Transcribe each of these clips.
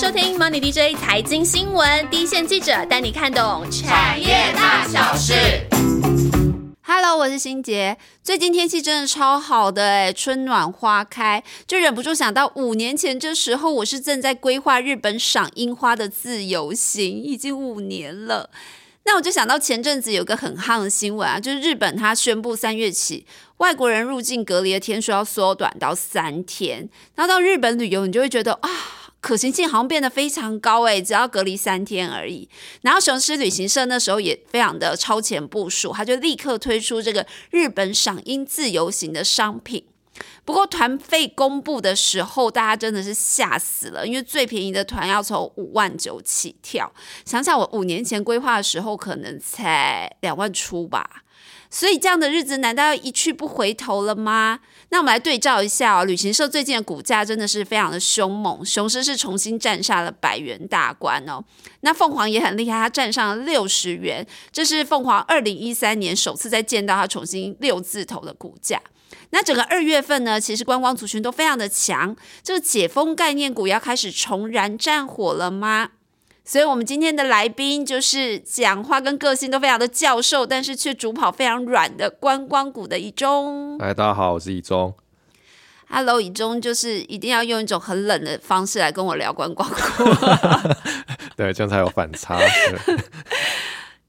收听 Money DJ 财经新闻，第一线记者带你看懂产业大小事。Hello，我是心杰。最近天气真的超好的哎，春暖花开，就忍不住想到五年前这时候，我是正在规划日本赏樱花的自由行，已经五年了。那我就想到前阵子有个很夯的新闻啊，就是日本它宣布三月起外国人入境隔离的天数要缩短到三天。然后到日本旅游，你就会觉得啊，可行性好像变得非常高诶，只要隔离三天而已。然后雄狮旅行社那时候也非常的超前部署，他就立刻推出这个日本赏樱自由行的商品。不过团费公布的时候，大家真的是吓死了，因为最便宜的团要从五万九起跳。想想我五年前规划的时候，可能才两万出吧。所以这样的日子难道要一去不回头了吗？那我们来对照一下哦，旅行社最近的股价真的是非常的凶猛，雄狮是重新站下了百元大关哦。那凤凰也很厉害，它站上了六十元，这是凤凰二零一三年首次再见到它重新六字头的股价。那整个二月份呢，其实观光族群都非常的强，这个解封概念股要开始重燃战火了吗？所以，我们今天的来宾就是讲话跟个性都非常的教授，但是却主跑非常软的观光股的一中。哎，大家好，我是一中。Hello，以中就是一定要用一种很冷的方式来跟我聊观光股，对，这样才有反差。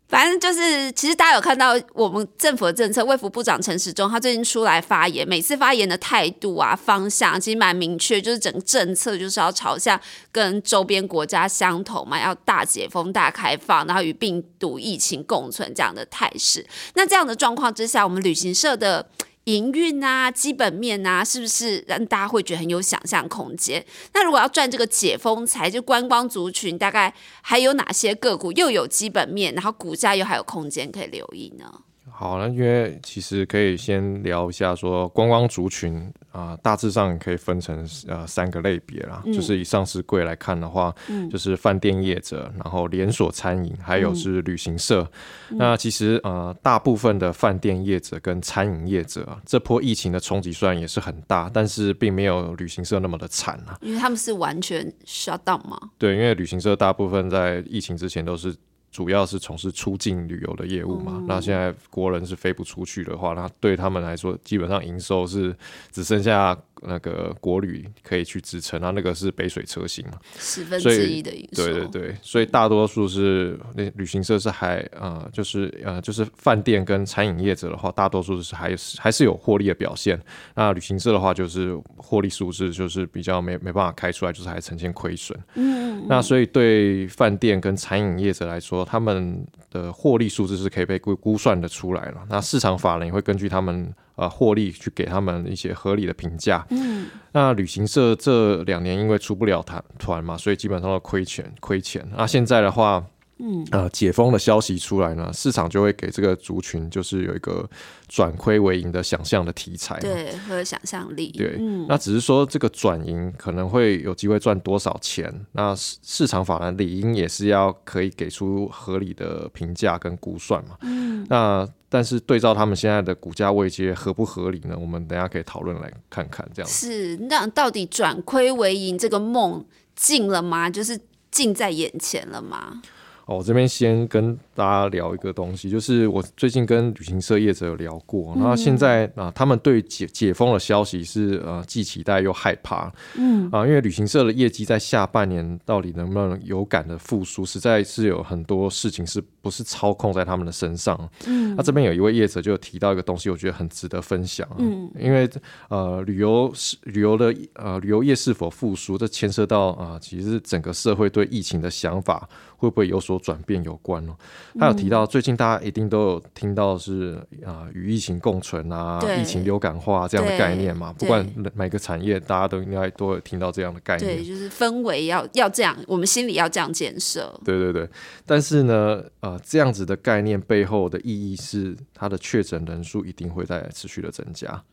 反正就是，其实大家有看到我们政府的政策，卫福部长陈时中他最近出来发言，每次发言的态度啊、方向其实蛮明确，就是整个政策就是要朝向跟周边国家相同嘛，要大解封、大开放，然后与病毒疫情共存这样的态势。那这样的状况之下，我们旅行社的。营运啊，基本面啊，是不是让大家会觉得很有想象空间？那如果要赚这个解封财，就观光族群，大概还有哪些个股又有基本面，然后股价又还有空间可以留意呢？好，那因为其实可以先聊一下说观光族群啊，大致上可以分成呃三个类别啦，就是以上市柜来看的话，就是饭店业者，然后连锁餐饮，还有是旅行社。那其实呃大部分的饭店业者跟餐饮业者，啊这波疫情的冲击虽然也是很大，但是并没有旅行社那么的惨啊，因为他们是完全 shut down 嘛。对，因为旅行社大部分在疫情之前都是。主要是从事出境旅游的业务嘛，那现在国人是飞不出去的话，那对他们来说，基本上营收是只剩下。那个国旅可以去支撑，它那个是北水车型嘛，十分之一的营收。对对对，所以大多数是那旅行社是还呃，就是呃，就是饭店跟餐饮业者的话，大多数是还是还是有获利的表现。那旅行社的话，就是获利数字就是比较没没办法开出来，就是还呈现亏损。嗯，那所以对饭店跟餐饮业者来说，他们的获利数字是可以被估估算的出来了。那市场法人也会根据他们。呃，获利去给他们一些合理的评价。嗯，那旅行社这两年因为出不了团团嘛，所以基本上都亏钱亏钱。那现在的话。嗯，呃，解封的消息出来呢，市场就会给这个族群就是有一个转亏为盈的想象的题材，对，和想象力。对，那只是说这个转盈可能会有机会赚多少钱，那市市场法人理应也是要可以给出合理的评价跟估算嘛。嗯，那但是对照他们现在的股价位阶合不合理呢？我们等下可以讨论来看看，这样是那到底转亏为盈这个梦近了吗？就是近在眼前了吗？哦我这边先跟大家聊一个东西，就是我最近跟旅行社业者有聊过，那现在啊，他们对解解封的消息是呃既期待又害怕，嗯啊，因为旅行社的业绩在下半年到底能不能有感的复苏，实在是有很多事情是不是操控在他们的身上。嗯，那这边有一位业者就提到一个东西，我觉得很值得分享。嗯，因为呃旅游是旅游的呃旅游业是否复苏，这牵涉到啊，其实整个社会对疫情的想法。会不会有所转变有关呢？他有提到，最近大家一定都有听到是啊，与疫情共存啊，疫情流感化这样的概念嘛。不管每个产业，大家都应该都有听到这样的概念。对，就是氛围要要这样，我们心里要这样建设。对对对，但是呢，呃，这样子的概念背后的意义是，它的确诊人数一定会在持续的增加，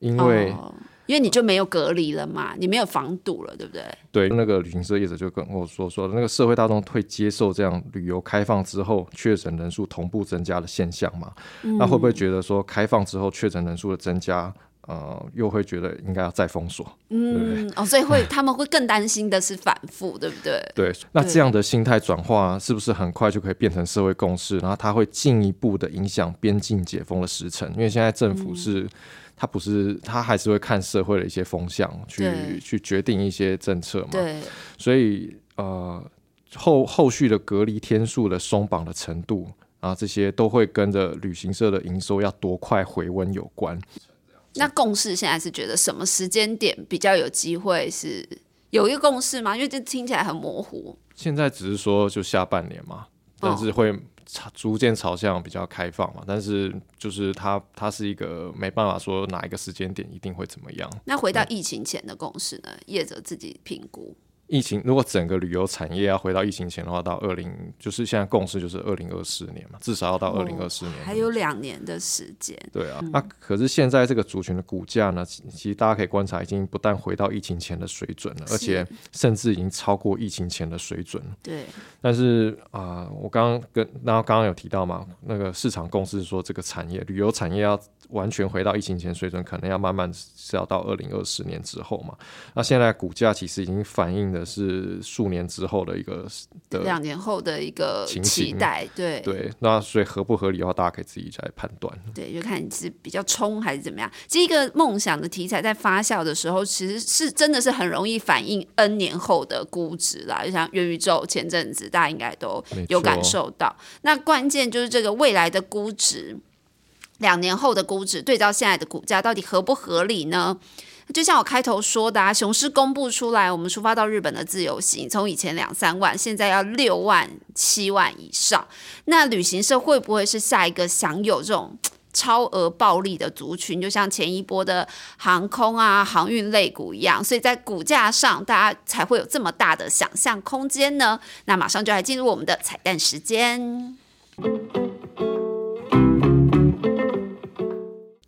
因为。因为你就没有隔离了嘛，你没有防堵了，对不对？对，那个旅行社业者就跟我说说，那个社会大众会接受这样旅游开放之后确诊人数同步增加的现象嘛？那会不会觉得说开放之后确诊人数的增加呃，又会觉得应该要再封锁，嗯，哦，所以会他们会更担心的是反复，对不对？对，那这样的心态转化是不是很快就可以变成社会共识？然后它会进一步的影响边境解封的时程，因为现在政府是，它不是，它还是会看社会的一些风向去去决定一些政策嘛。对，所以呃，后后续的隔离天数的松绑的程度啊，这些都会跟着旅行社的营收要多快回温有关。那共识现在是觉得什么时间点比较有机会是有一个共识吗？因为这听起来很模糊。现在只是说就下半年嘛，但是会朝逐渐朝向比较开放嘛。但是就是它它是一个没办法说哪一个时间点一定会怎么样。那回到疫情前的共识呢？业者自己评估。疫情如果整个旅游产业要回到疫情前的话，到二零就是现在共识就是二零二四年嘛，至少要到二零二四年，还有两年的时间。对啊，那可是现在这个族群的股价呢，其实大家可以观察，已经不但回到疫情前的水准了，而且甚至已经超过疫情前的水准。对。但是啊，我刚刚跟然后刚刚有提到嘛，那个市场共识说这个产业旅游产业要。完全回到疫情前水准，可能要慢慢是要到二零二四年之后嘛？那现在股价其实已经反映的是数年之后的一个两年后的一个期待，对对。那所以合不合理的话，大家可以自己来判断。对，就看你是比较冲还是怎么样。这一个梦想的题材在发酵的时候，其实是真的是很容易反映 N 年后的估值啦。就像元宇宙前阵子，大家应该都有感受到。那关键就是这个未来的估值。两年后的估值对照现在的股价，到底合不合理呢？就像我开头说的，啊，雄狮公布出来，我们出发到日本的自由行，从以前两三万，现在要六万、七万以上。那旅行社会不会是下一个享有这种超额暴利的族群？就像前一波的航空啊、航运类股一样，所以在股价上，大家才会有这么大的想象空间呢？那马上就来进入我们的彩蛋时间。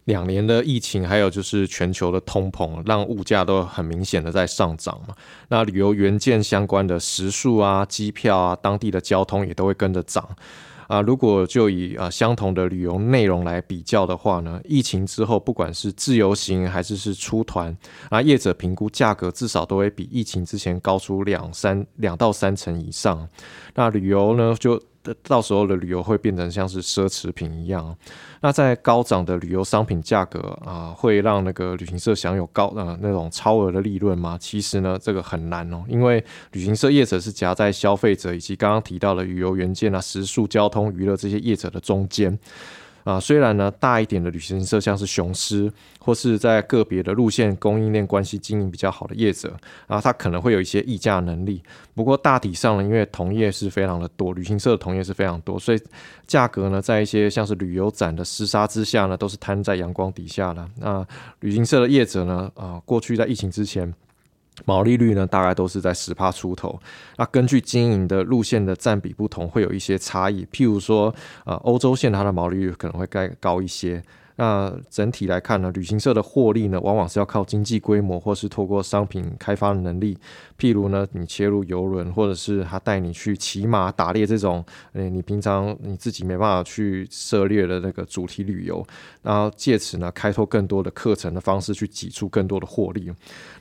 两年的疫情，还有就是全球的通膨，让物价都很明显的在上涨嘛。那旅游元件相关的食宿啊、机票啊、当地的交通也都会跟着涨啊。如果就以啊相同的旅游内容来比较的话呢，疫情之后，不管是自由行还是是出团啊，业者评估价格至少都会比疫情之前高出两三两到三成以上。那旅游呢，就到时候的旅游会变成像是奢侈品一样。那在高涨的旅游商品价格啊，会让那个旅行社享有高呃那种超额的利润吗？其实呢，这个很难哦，因为旅行社业者是夹在消费者以及刚刚提到的旅游元件啊、食宿、交通、娱乐这些业者的中间。啊，虽然呢，大一点的旅行社像是雄狮，或是在个别的路线供应链关系经营比较好的业者，啊，它可能会有一些议价能力。不过大体上呢，因为同业是非常的多，旅行社的同业是非常多，所以价格呢，在一些像是旅游展的厮杀之下呢，都是摊在阳光底下的。那旅行社的业者呢，啊，过去在疫情之前。毛利率呢，大概都是在十帕出头。那根据经营的路线的占比不同，会有一些差异。譬如说，呃，欧洲线它的毛利率可能会更高一些。那整体来看呢，旅行社的获利呢，往往是要靠经济规模，或是透过商品开发的能力。譬如呢，你切入游轮，或者是他带你去骑马、打猎这种，诶，你平常你自己没办法去涉猎的那个主题旅游，然后借此呢，开拓更多的课程的方式，去挤出更多的获利。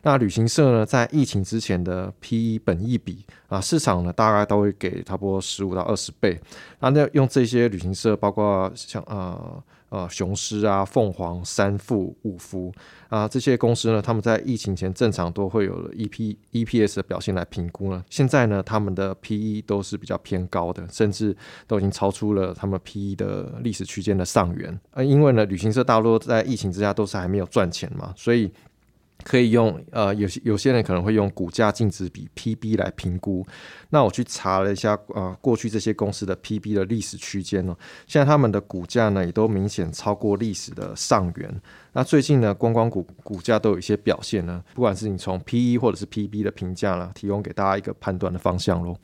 那旅行社呢，在疫情之前的 P/E 本益比啊，市场呢大概都会给差不多十五到二十倍。那那用这些旅行社，包括像呃。呃，雄狮啊，凤凰、三富、五福啊，这些公司呢，他们在疫情前正常都会有 E P E P S 的表现来评估呢。现在呢，他们的 P E 都是比较偏高的，甚至都已经超出了他们 P E 的历史区间的上缘。呃，因为呢，旅行社大多在疫情之下都是还没有赚钱嘛，所以。可以用呃，有些有些人可能会用股价净值比 PB 来评估。那我去查了一下，呃，过去这些公司的 PB 的历史区间呢，现在他们的股价呢也都明显超过历史的上缘。那最近呢，观光股股价都有一些表现呢，不管是你从 PE 或者是 PB 的评价呢，提供给大家一个判断的方向喽。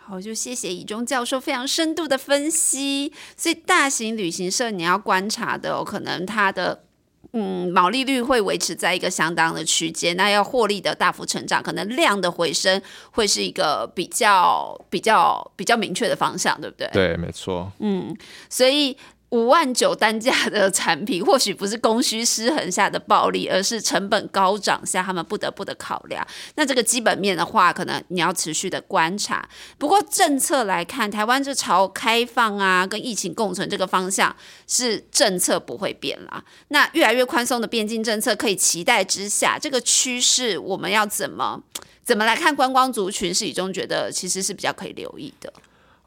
好，就谢谢以中教授非常深度的分析。所以大型旅行社你要观察的，可能它的。嗯，毛利率会维持在一个相当的区间，那要获利的大幅成长，可能量的回升会是一个比较比较比较明确的方向，对不对？对，没错。嗯，所以五万九单价的产品，或许不是供需失衡下的暴利，而是成本高涨下他们不得不的考量。那这个基本面的话，可能你要持续的观察。不过政策来看，台湾这朝开放啊，跟疫情共存这个方向是政策不会变啦。那越来越宽松的边境政策可以期待之下，这个趋势我们要怎么怎么来看？观光族群是以中觉得其实是比较可以留意的。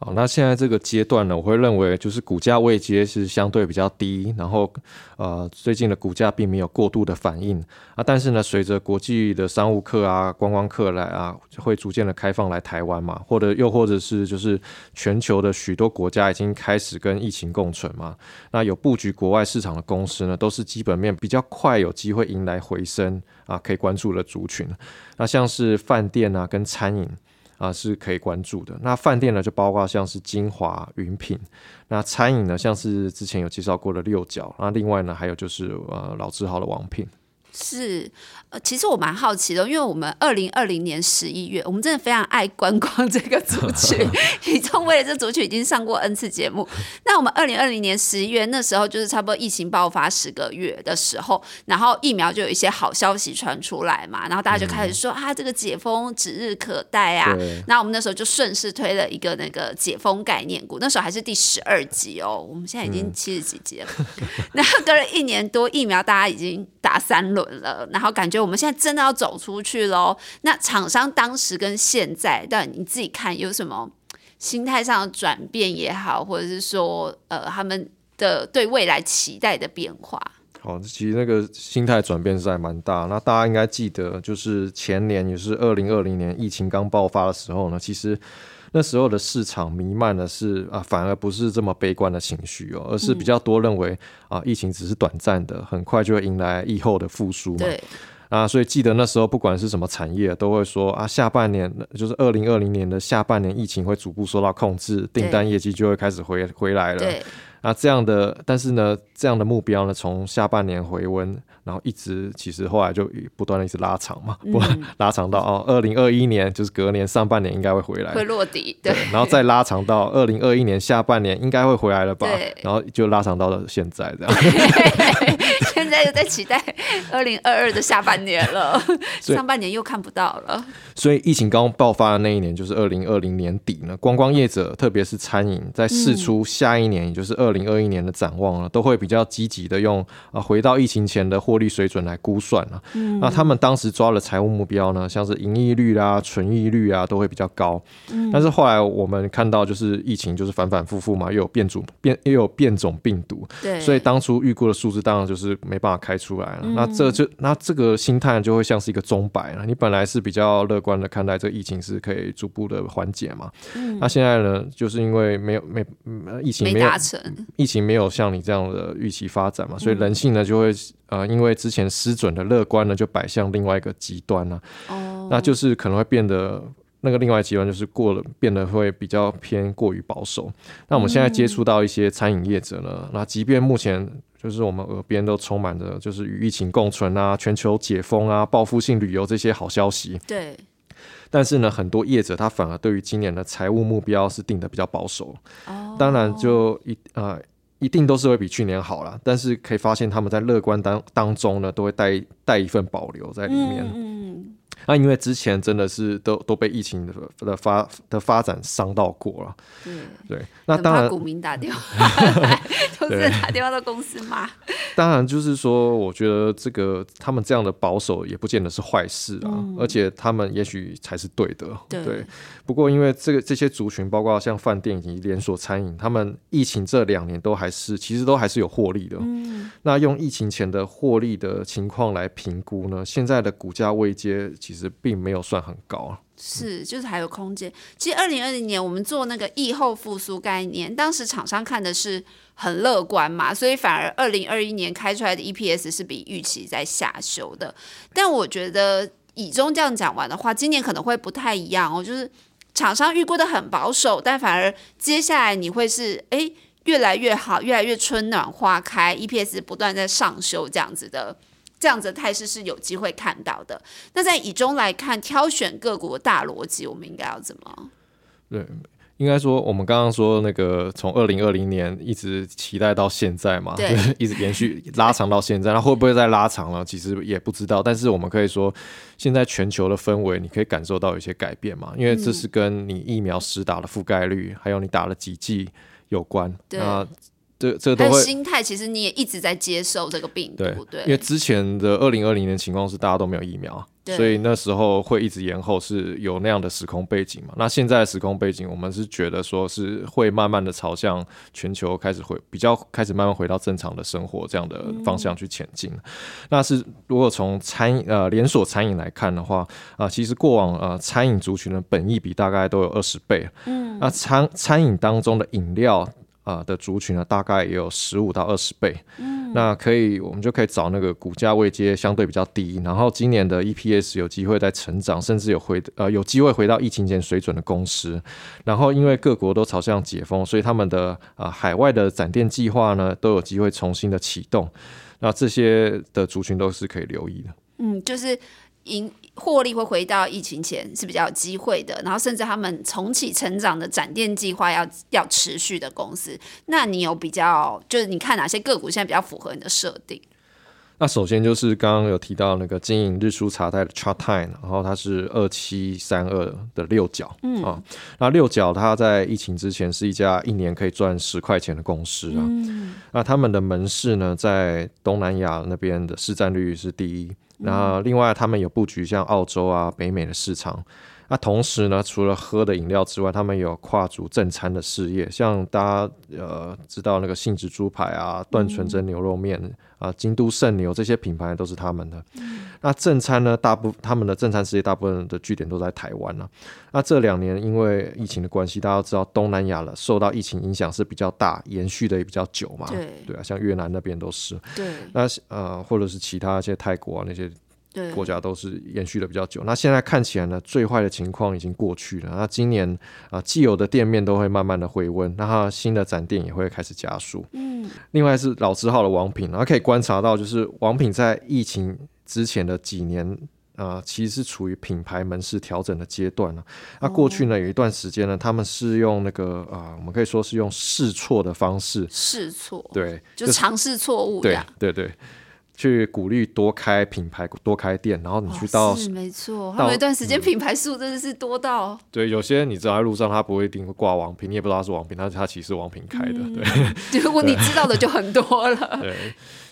好，那现在这个阶段呢，我会认为就是股价位阶是相对比较低，然后呃最近的股价并没有过度的反应。啊，但是呢，随着国际的商务客啊、观光客来啊，会逐渐的开放来台湾嘛，或者又或者是就是全球的许多国家已经开始跟疫情共存嘛，那有布局国外市场的公司呢，都是基本面比较快有机会迎来回升啊，可以关注的族群，那像是饭店啊跟餐饮。啊，是可以关注的。那饭店呢，就包括像是金华、云品；那餐饮呢，像是之前有介绍过的六角；那另外呢，还有就是呃老字号的王品。是，呃，其实我蛮好奇的，因为我们二零二零年十一月，我们真的非常爱观光这个族 群，以中为了这族群已经上过 N 次节目。那我们二零二零年十一月那时候，就是差不多疫情爆发十个月的时候，然后疫苗就有一些好消息传出来嘛，然后大家就开始说啊，这个解封指日可待啊。那我们那时候就顺势推了一个那个解封概念股，那时候还是第十二集哦，我们现在已经七十几集了。然后隔了一年多，疫苗大家已经打三轮。了，然后感觉我们现在真的要走出去喽。那厂商当时跟现在，但你自己看有什么心态上的转变也好，或者是说呃他们的对未来期待的变化。好，其实那个心态转变是还蛮大。那大家应该记得，就是前年也是二零二零年疫情刚爆发的时候呢，其实。那时候的市场弥漫的是啊，反而不是这么悲观的情绪哦，而是比较多认为啊，疫情只是短暂的，很快就会迎来疫后的复苏嘛。对啊，所以记得那时候不管是什么产业，都会说啊，下半年就是二零二零年的下半年，疫情会逐步受到控制，订单业绩就会开始回回来了。对啊，这样的，但是呢，这样的目标呢，从下半年回温。然后一直其实后来就不断的一直拉长嘛，不拉长到哦，二零二一年就是隔年上半年应该会回来，会落地，对，然后再拉长到二零二一年下半年应该会回来了吧，然后就拉长到了现在这样。现在又在期待 二零二二的下半年了，上半年又看不到了。所以疫情刚爆发的那一年就是二零二零年底呢，观光业者特别是餐饮在试出下一年，也就是二零二一年的展望了，都会比较积极的用啊回到疫情前的获利水准来估算了。那他们当时抓了财务目标呢，像是盈利率啦、存益率啊，都会比较高。但是后来我们看到，就是疫情就是反反复复嘛，又有变种变又有变种病毒，对，所以当初预估的数字当然就是没。办法开出来了，那这就那这个心态就会像是一个钟摆了。你本来是比较乐观的看待这个疫情是可以逐步的缓解嘛？那现在呢，就是因为没有没疫情没有疫情没有像你这样的预期发展嘛，所以人性呢就会呃，因为之前失准的乐观呢，就摆向另外一个极端了。哦，那就是可能会变得那个另外极端就是过了，变得会比较偏过于保守。那我们现在接触到一些餐饮业者呢，那即便目前。就是我们耳边都充满着，就是与疫情共存啊、全球解封啊、报复性旅游这些好消息。对。但是呢，很多业者他反而对于今年的财务目标是定的比较保守。哦。当然，就一呃，一定都是会比去年好了。但是可以发现，他们在乐观当当中呢，都会带带一份保留在里面。嗯。那因为之前真的是都都被疫情的的发的发展伤到过了，对，那当然股民打电话，都是打电话到公司骂。当然就是说，我觉得这个他们这样的保守也不见得是坏事啊，而且他们也许才是对的。对，不过因为这个这些族群，包括像饭店以及连锁餐饮，他们疫情这两年都还是其实都还是有获利的。嗯，那用疫情前的获利的情况来评估呢，现在的股价位阶其实。并没有算很高啊，是就是还有空间。其实二零二零年我们做那个疫后复苏概念，当时厂商看的是很乐观嘛，所以反而二零二一年开出来的 EPS 是比预期在下修的。但我觉得以中这样讲完的话，今年可能会不太一样哦，就是厂商预估的很保守，但反而接下来你会是哎越来越好，越来越春暖花开，EPS 不断在上修这样子的。这样子的态势是有机会看到的。那在以中来看，挑选个股的大逻辑，我们应该要怎么？对，应该说，我们刚刚说那个从二零二零年一直期待到现在嘛，对，一直延续拉长到现在，那会不会再拉长了？其实也不知道。但是我们可以说，现在全球的氛围，你可以感受到有些改变嘛，因为这是跟你疫苗实打的覆盖率，还有你打了几剂有关。对。这这都会心态，其实你也一直在接受这个病毒，对，因为之前的二零二零年情况是大家都没有疫苗，所以那时候会一直延后，是有那样的时空背景嘛？那现在的时空背景，我们是觉得说是会慢慢的朝向全球开始回比较开始慢慢回到正常的生活这样的方向去前进。那是如果从餐饮呃连锁餐饮来看的话啊，其实过往呃餐饮族群的本益比大概都有二十倍，嗯，那餐餐饮当中的饮料。啊的族群呢，大概也有十五到二十倍。嗯，那可以，我们就可以找那个股价位阶相对比较低，然后今年的 EPS 有机会在成长，甚至有回呃有机会回到疫情前水准的公司。然后因为各国都朝向解封，所以他们的啊海外的展店计划呢都有机会重新的启动。那这些的族群都是可以留意的。嗯，就是赢。获利会回到疫情前是比较有机会的，然后甚至他们重启成长的展店计划要要持续的公司，那你有比较就是你看哪些个股现在比较符合你的设定？那首先就是刚刚有提到那个经营日出茶太的 Chart Time，然后它是二七三二的六角，嗯啊，那六角它在疫情之前是一家一年可以赚十块钱的公司啊，那他们的门市呢在东南亚那边的市占率是第一。那另外，他们有布局像澳洲啊、北美的市场。那同时呢，除了喝的饮料之外，他们有跨足正餐的事业，像大家呃知道那个杏子猪排啊、段纯真牛肉面啊、京都圣牛这些品牌都是他们的。那正餐呢，大部他们的正餐事业大部分的据点都在台湾呢。那这两年因为疫情的关系，大家都知道东南亚了，受到疫情影响是比较大，延续的也比较久嘛。对对啊，像越南那边都是。对。那呃，或者是其他一些泰国啊那些。国家都是延续的比较久，那现在看起来呢，最坏的情况已经过去了。那今年啊，既有的店面都会慢慢的回温，那它新的展店也会开始加速。嗯，另外是老字号的王品，然后可以观察到，就是王品在疫情之前的几年啊，其实是处于品牌门市调整的阶段了。那过去呢，有一段时间呢，他们是用那个啊，我们可以说是用试错的方式试错，对，就尝试错误，对对对。去鼓励多开品牌，多开店，然后你去到是没错，他有一段时间品牌数真的是多到对，有些你知道在路上他不会一定会挂王品，你也不知道他是王品，但是他其实是王品开的，对。如果你知道的就很多了，对。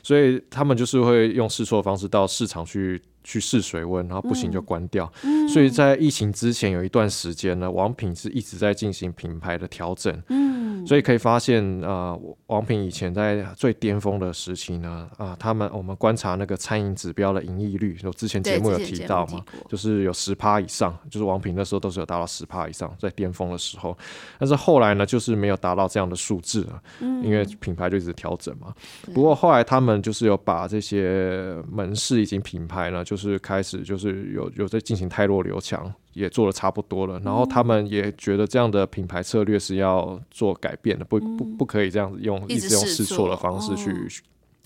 所以他们就是会用试错方式到市场去。去试水温，然后不行就关掉。所以在疫情之前有一段时间呢，王品是一直在进行品牌的调整。嗯，所以可以发现，呃，王品以前在最巅峰的时期呢，啊，他们我们观察那个餐饮指标的盈利率，就之前节目有提到嘛，就是有十趴以上，就是王品那时候都是有达到十趴以上，在巅峰的时候。但是后来呢，就是没有达到这样的数字了，因为品牌就一直调整嘛。不过后来他们就是有把这些门市以及品牌呢，就就是开始，就是有有在进行泰弱留强，也做的差不多了。然后他们也觉得这样的品牌策略是要做改变的，不不不可以这样子用一直用试错的方式去。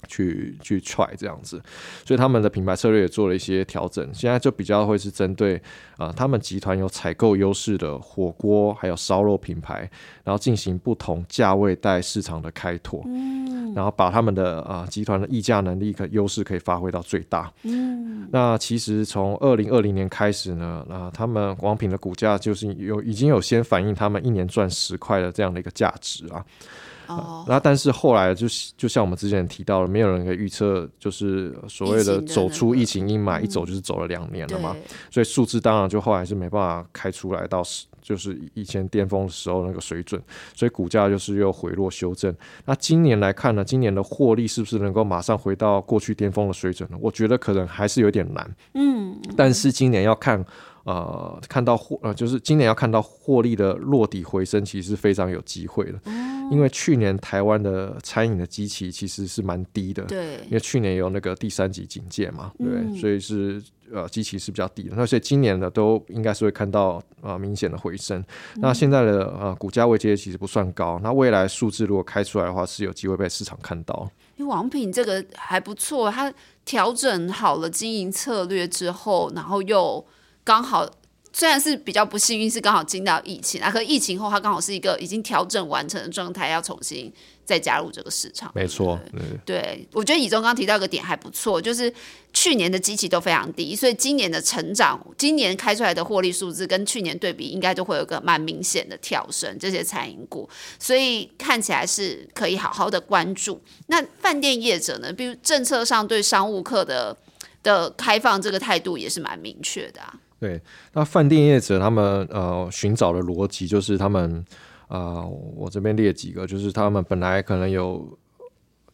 去去踹这样子，所以他们的品牌策略也做了一些调整。现在就比较会是针对啊，他们集团有采购优势的火锅还有烧肉品牌，然后进行不同价位带市场的开拓，嗯，然后把他们的啊集团的议价能力可优势可以发挥到最大。嗯，那其实从二零二零年开始呢，啊，他们王品的股价就是有已经有先反映他们一年赚十块的这样的一个价值啊。哦，那但是后来就是就像我们之前提到了，没有人可以预测，就是所谓的走出疫情阴霾，一走就是走了两年了嘛，所以数字当然就后来是没办法开出来到就是以前巅峰的时候那个水准，所以股价就是又回落修正。那今年来看呢，今年的获利是不是能够马上回到过去巅峰的水准呢？我觉得可能还是有点难。嗯，但是今年要看。呃，看到获呃，就是今年要看到获利的落底回升，其实是非常有机会的。因为去年台湾的餐饮的机器其实是蛮低的，对，因为去年有那个第三级警戒嘛，对，所以是呃机器是比较低的。那所以今年呢，都应该是会看到呃明显的回升。那现在的呃股价位阶其实不算高，那未来数字如果开出来的话，是有机会被市场看到。因为王品这个还不错，它调整好了经营策略之后，然后又。刚好虽然是比较不幸运，是刚好经到疫情啊，可疫情后它刚好是一个已经调整完成的状态，要重新再加入这个市场。没错，对，我觉得以中刚提到一个点还不错，就是去年的机器都非常低，所以今年的成长，今年开出来的获利数字跟去年对比，应该就会有个蛮明显的跳升。这些餐饮股，所以看起来是可以好好的关注。那饭店业者呢？比如政策上对商务客的的开放，这个态度也是蛮明确的啊。对，那饭店业者他们呃寻找的逻辑就是他们呃，我这边列几个，就是他们本来可能有，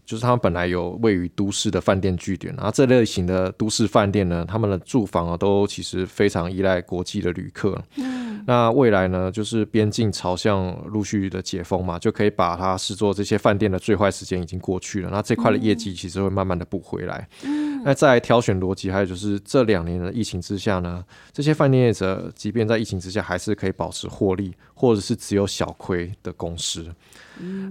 就是他们本来有位于都市的饭店据点，然后这类型的都市饭店呢，他们的住房啊都其实非常依赖国际的旅客。嗯，那未来呢，就是边境朝向陆续的解封嘛，就可以把它视作这些饭店的最坏时间已经过去了，那这块的业绩其实会慢慢的补回来。嗯。那在挑选逻辑，还有就是这两年的疫情之下呢，这些饭店业者即便在疫情之下，还是可以保持获利，或者是只有小亏的公司。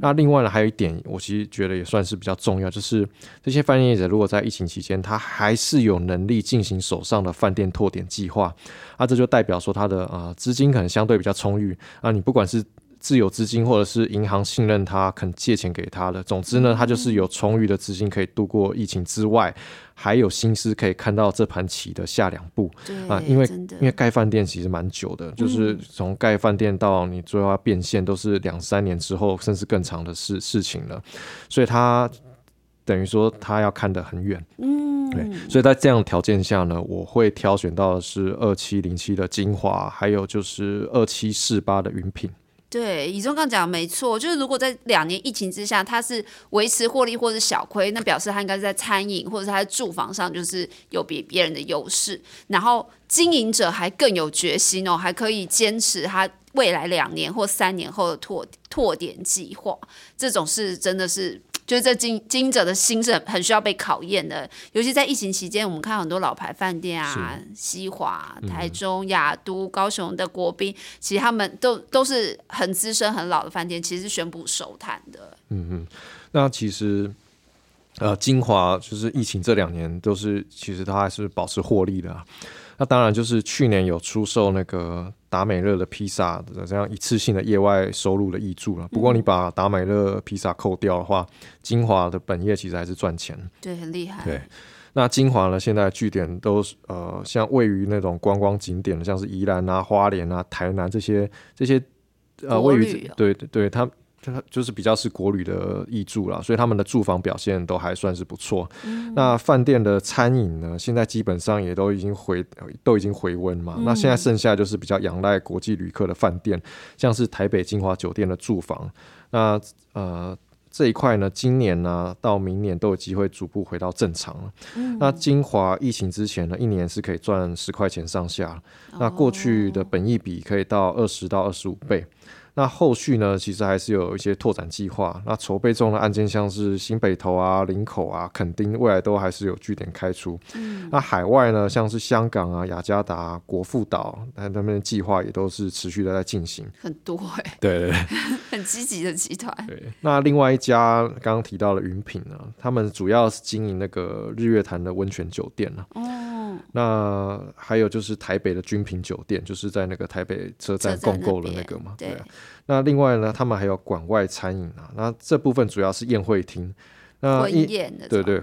那另外呢，还有一点，我其实觉得也算是比较重要，就是这些饭店业者如果在疫情期间，他还是有能力进行手上的饭店拓点计划，啊，这就代表说他的啊资金可能相对比较充裕啊，你不管是。自有资金，或者是银行信任他，肯借钱给他的。总之呢，他就是有充裕的资金可以度过疫情之外，还有心思可以看到这盘棋的下两步啊。因为因为盖饭店其实蛮久的，就是从盖饭店到你最后要变现，都是两三年之后，甚至更长的事事情了。所以他等于说他要看得很远。嗯，对。所以在这样条件下呢，我会挑选到的是二七零七的精华，还有就是二七四八的云品。对，以中刚讲没错，就是如果在两年疫情之下，他是维持获利或者小亏，那表示他应该是在餐饮或者是他在住房上就是有比别人的优势，然后经营者还更有决心哦，还可以坚持他未来两年或三年后的拓拓点计划，这种是真的是。就是这经经营者的心是很需要被考验的，尤其在疫情期间，我们看很多老牌饭店啊，西华、台中、雅都、高雄的国宾，其实他们都都是很资深、很老的饭店，其实是宣布收摊的。嗯嗯，那其实呃，金华就是疫情这两年都是，其实它还是保持获利的。那当然就是去年有出售那个达美乐的披萨的这样一次性的业外收入的益助了。不过你把达美乐披萨扣掉的话，精华的本业其实还是赚钱。对，很厉害。对，那金华呢，现在据点都呃，像位于那种观光景点的，像是宜兰啊、花莲啊、台南这些这些呃，位于对对对，它。就是比较是国旅的益助啦，所以他们的住房表现都还算是不错。那饭店的餐饮呢，现在基本上也都已经回都已经回温嘛。那现在剩下就是比较仰赖国际旅客的饭店，像是台北金华酒店的住房。那呃这一块呢，今年呢到明年都有机会逐步回到正常了。那金华疫情之前呢，一年是可以赚十块钱上下，那过去的本益比可以到二十到二十五倍。那后续呢，其实还是有一些拓展计划。那筹备中的案件，像是新北投啊、林口啊、垦丁，未来都还是有据点开出。嗯，那海外呢，像是香港啊、雅加达、国富岛，那他们的计划也都是持续的在进行。很多哎，对对对，很积极的集团。对，那另外一家刚刚提到的云品呢，他们主要是经营那个日月潭的温泉酒店呢。哦，那还有就是台北的君品酒店，就是在那个台北车站共购的那个嘛，对。那另外呢，他们还有馆外餐饮啊，那这部分主要是宴会厅，那婚宴的对对，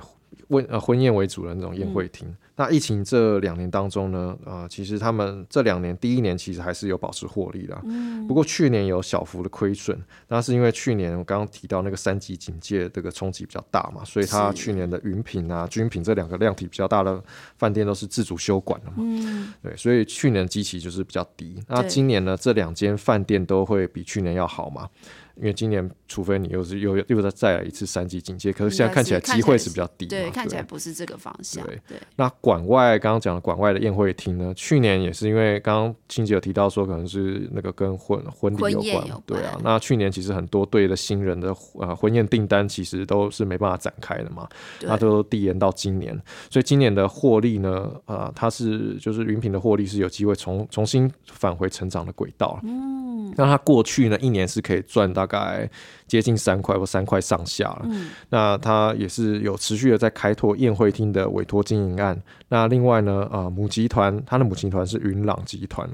婚呃婚宴为主的那种宴会厅。那疫情这两年当中呢，呃，其实他们这两年第一年其实还是有保持获利的，嗯，不过去年有小幅的亏损，那是因为去年我刚刚提到那个三级警戒这个冲击比较大嘛，所以它去年的云品啊、军品这两个量体比较大的饭店都是自主休馆的嘛，嗯，对，所以去年基期就是比较低，那今年呢，这两间饭店都会比去年要好嘛。因为今年，除非你又是又又再再来一次三级警戒，可是现在看起来机会是比较低。对，看起来不是这个方向。对对。那馆外刚刚讲的馆外的宴会厅呢？去年也是因为刚刚青姐有提到说，可能是那个跟婚婚礼有关。对啊。那去年其实很多对的新人的呃婚宴订单其实都是没办法展开的嘛，那都递延到今年。所以今年的获利呢，呃，它是就是云品的获利是有机会重重新返回成长的轨道。嗯。那它过去呢一年是可以赚大概。接近三块或三块上下了，那他也是有持续的在开拓宴会厅的委托经营案。那另外呢，啊母集团，他的母集团是云朗集团，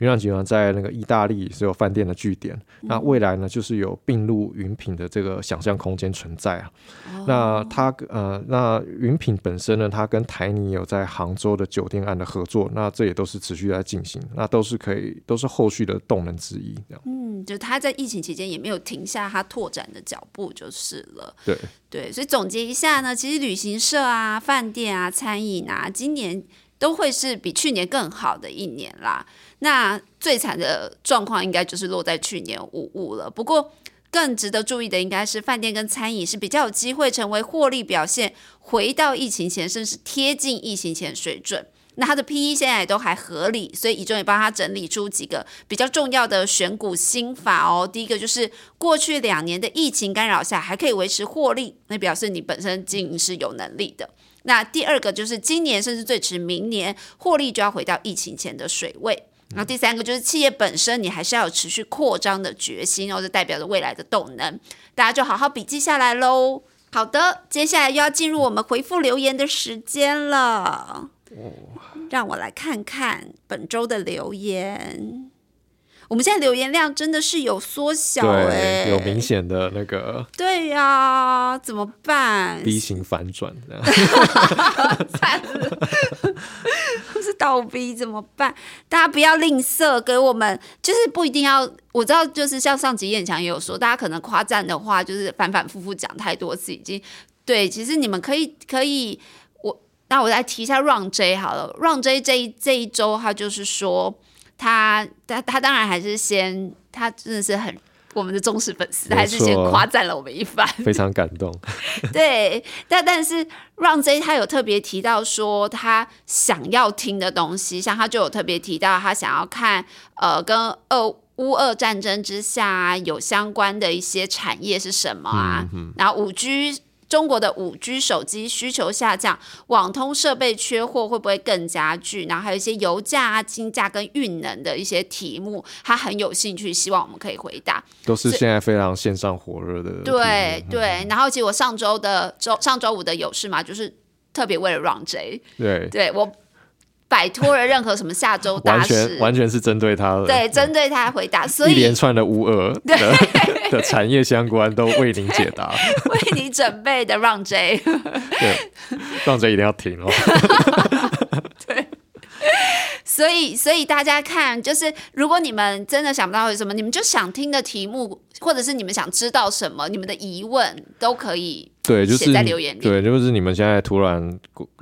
云朗集团在那个意大利是有饭店的据点。那未来呢，就是有并入云品的这个想象空间存在啊。那他呃，那云品本身呢，他跟台泥有在杭州的酒店案的合作，那这也都是持续在进行，那都是可以，都是后续的动能之一。这样，嗯，就他在疫情期间也没有停下他。拓展的脚步就是了，对对，所以总结一下呢，其实旅行社啊、饭店啊、餐饮啊，今年都会是比去年更好的一年啦。那最惨的状况应该就是落在去年五五了。不过更值得注意的应该是饭店跟餐饮是比较有机会成为获利表现回到疫情前，甚至贴近疫情前水准。那它的 P E 现在也都还合理，所以乙中也帮他整理出几个比较重要的选股心法哦。第一个就是过去两年的疫情干扰下还可以维持获利，那表示你本身经营是有能力的。那第二个就是今年甚至最迟明年获利就要回到疫情前的水位。那第三个就是企业本身你还是要有持续扩张的决心哦，这代表着未来的动能。大家就好好笔记下来喽。好的，接下来又要进入我们回复留言的时间了。让我来看看本周的留言。我们现在留言量真的是有缩小，哎，有明显的那个。对呀，怎么办？B 型反转，不是倒逼怎么办？大家不要吝啬，给我们就是不一定要。我知道，就是像上集燕强也有说，大家可能夸赞的话，就是反反复复讲太多次，已经对。其实你们可以可以。那我再提一下 Run J 好了，Run J 这一这一周他就是说，他他他当然还是先，他真的是很我们的忠实粉丝，还是先夸赞了我们一番，非常感动。对，但但是 Run J 他有特别提到说，他想要听的东西，像他就有特别提到他想要看呃跟俄乌俄战争之下有相关的一些产业是什么啊，然后五 G。中国的五 G 手机需求下降，网通设备缺货会不会更加剧？然后还有一些油价啊、金价跟运能的一些题目，他很有兴趣，希望我们可以回答。都是现在非常线上火热的。对对，然后其实我上周的周上周五的有事嘛，就是特别为了 Run J。对，对我。摆脱了任何什么下周大事，完全完全是针对他。的，对，针对他回答，所以一连串的无二的的产业相关都为您解答，为你准备的让 J，对，让 J 一定要停哦，对。所以，所以大家看，就是如果你们真的想不到什么，你们就想听的题目，或者是你们想知道什么，你们的疑问都可以对，就是在留言里。对，就是你们现在突然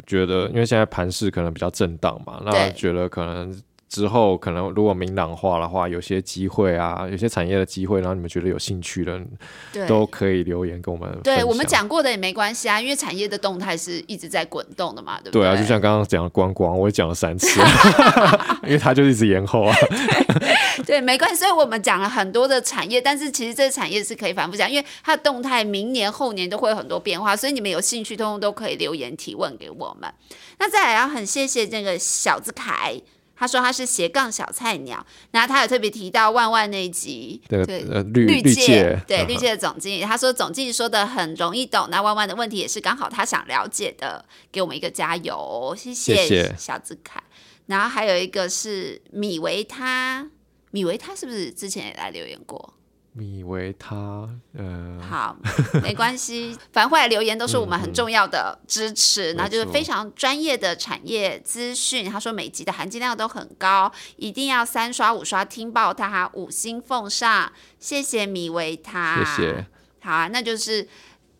觉得，因为现在盘势可能比较震荡嘛，那觉得可能。之后可能如果明朗化的话，有些机会啊，有些产业的机会，然后你们觉得有兴趣的，都可以留言跟我们。对我们讲过的也没关系啊，因为产业的动态是一直在滚动的嘛，对不对？对啊，就像刚刚讲的观光，我也讲了三次，因为他就一直延后啊。对，没关系，所以我们讲了很多的产业，但是其实这个产业是可以反复讲，因为它的动态明年后年都会有很多变化，所以你们有兴趣，通通都可以留言提问给我们。那再来要很谢谢这个小子凯。他说他是斜杠小菜鸟，然后他有特别提到万万那一集，对绿绿界，对绿界的总经理，他说总经理说的很容易懂，那万万的问题也是刚好他想了解的，给我们一个加油，谢谢小子凯。然后还有一个是米维他，米维他是不是之前也来留言过？米维他，呃，好，没关系，反正回来留言都是我们很重要的支持，然后就是非常专业的产业资讯。他说每集的含金量都很高，一定要三刷五刷听爆他，五星奉上，谢谢米维他，谢谢。好啊，那就是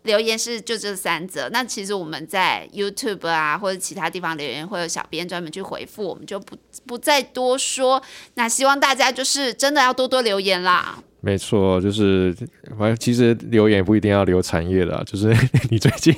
留言是就这三则，那其实我们在 YouTube 啊或者其他地方留言会有小编专门去回复，我们就不不再多说。那希望大家就是真的要多多留言啦。没错，就是反正其实留言不一定要留产业的，就是 你最近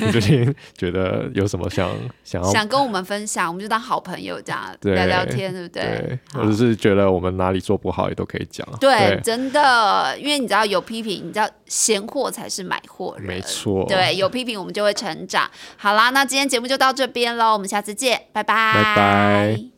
你最近觉得有什么想想要想跟我们分享，我们就当好朋友这样聊聊天，对不对？或者是觉得我们哪里做不好也都可以讲。对，真的，因为你知道有批评，你知道闲货才是买货人。没错，对，有批评我们就会成长。好啦，那今天节目就到这边喽，我们下次见，拜拜，拜拜。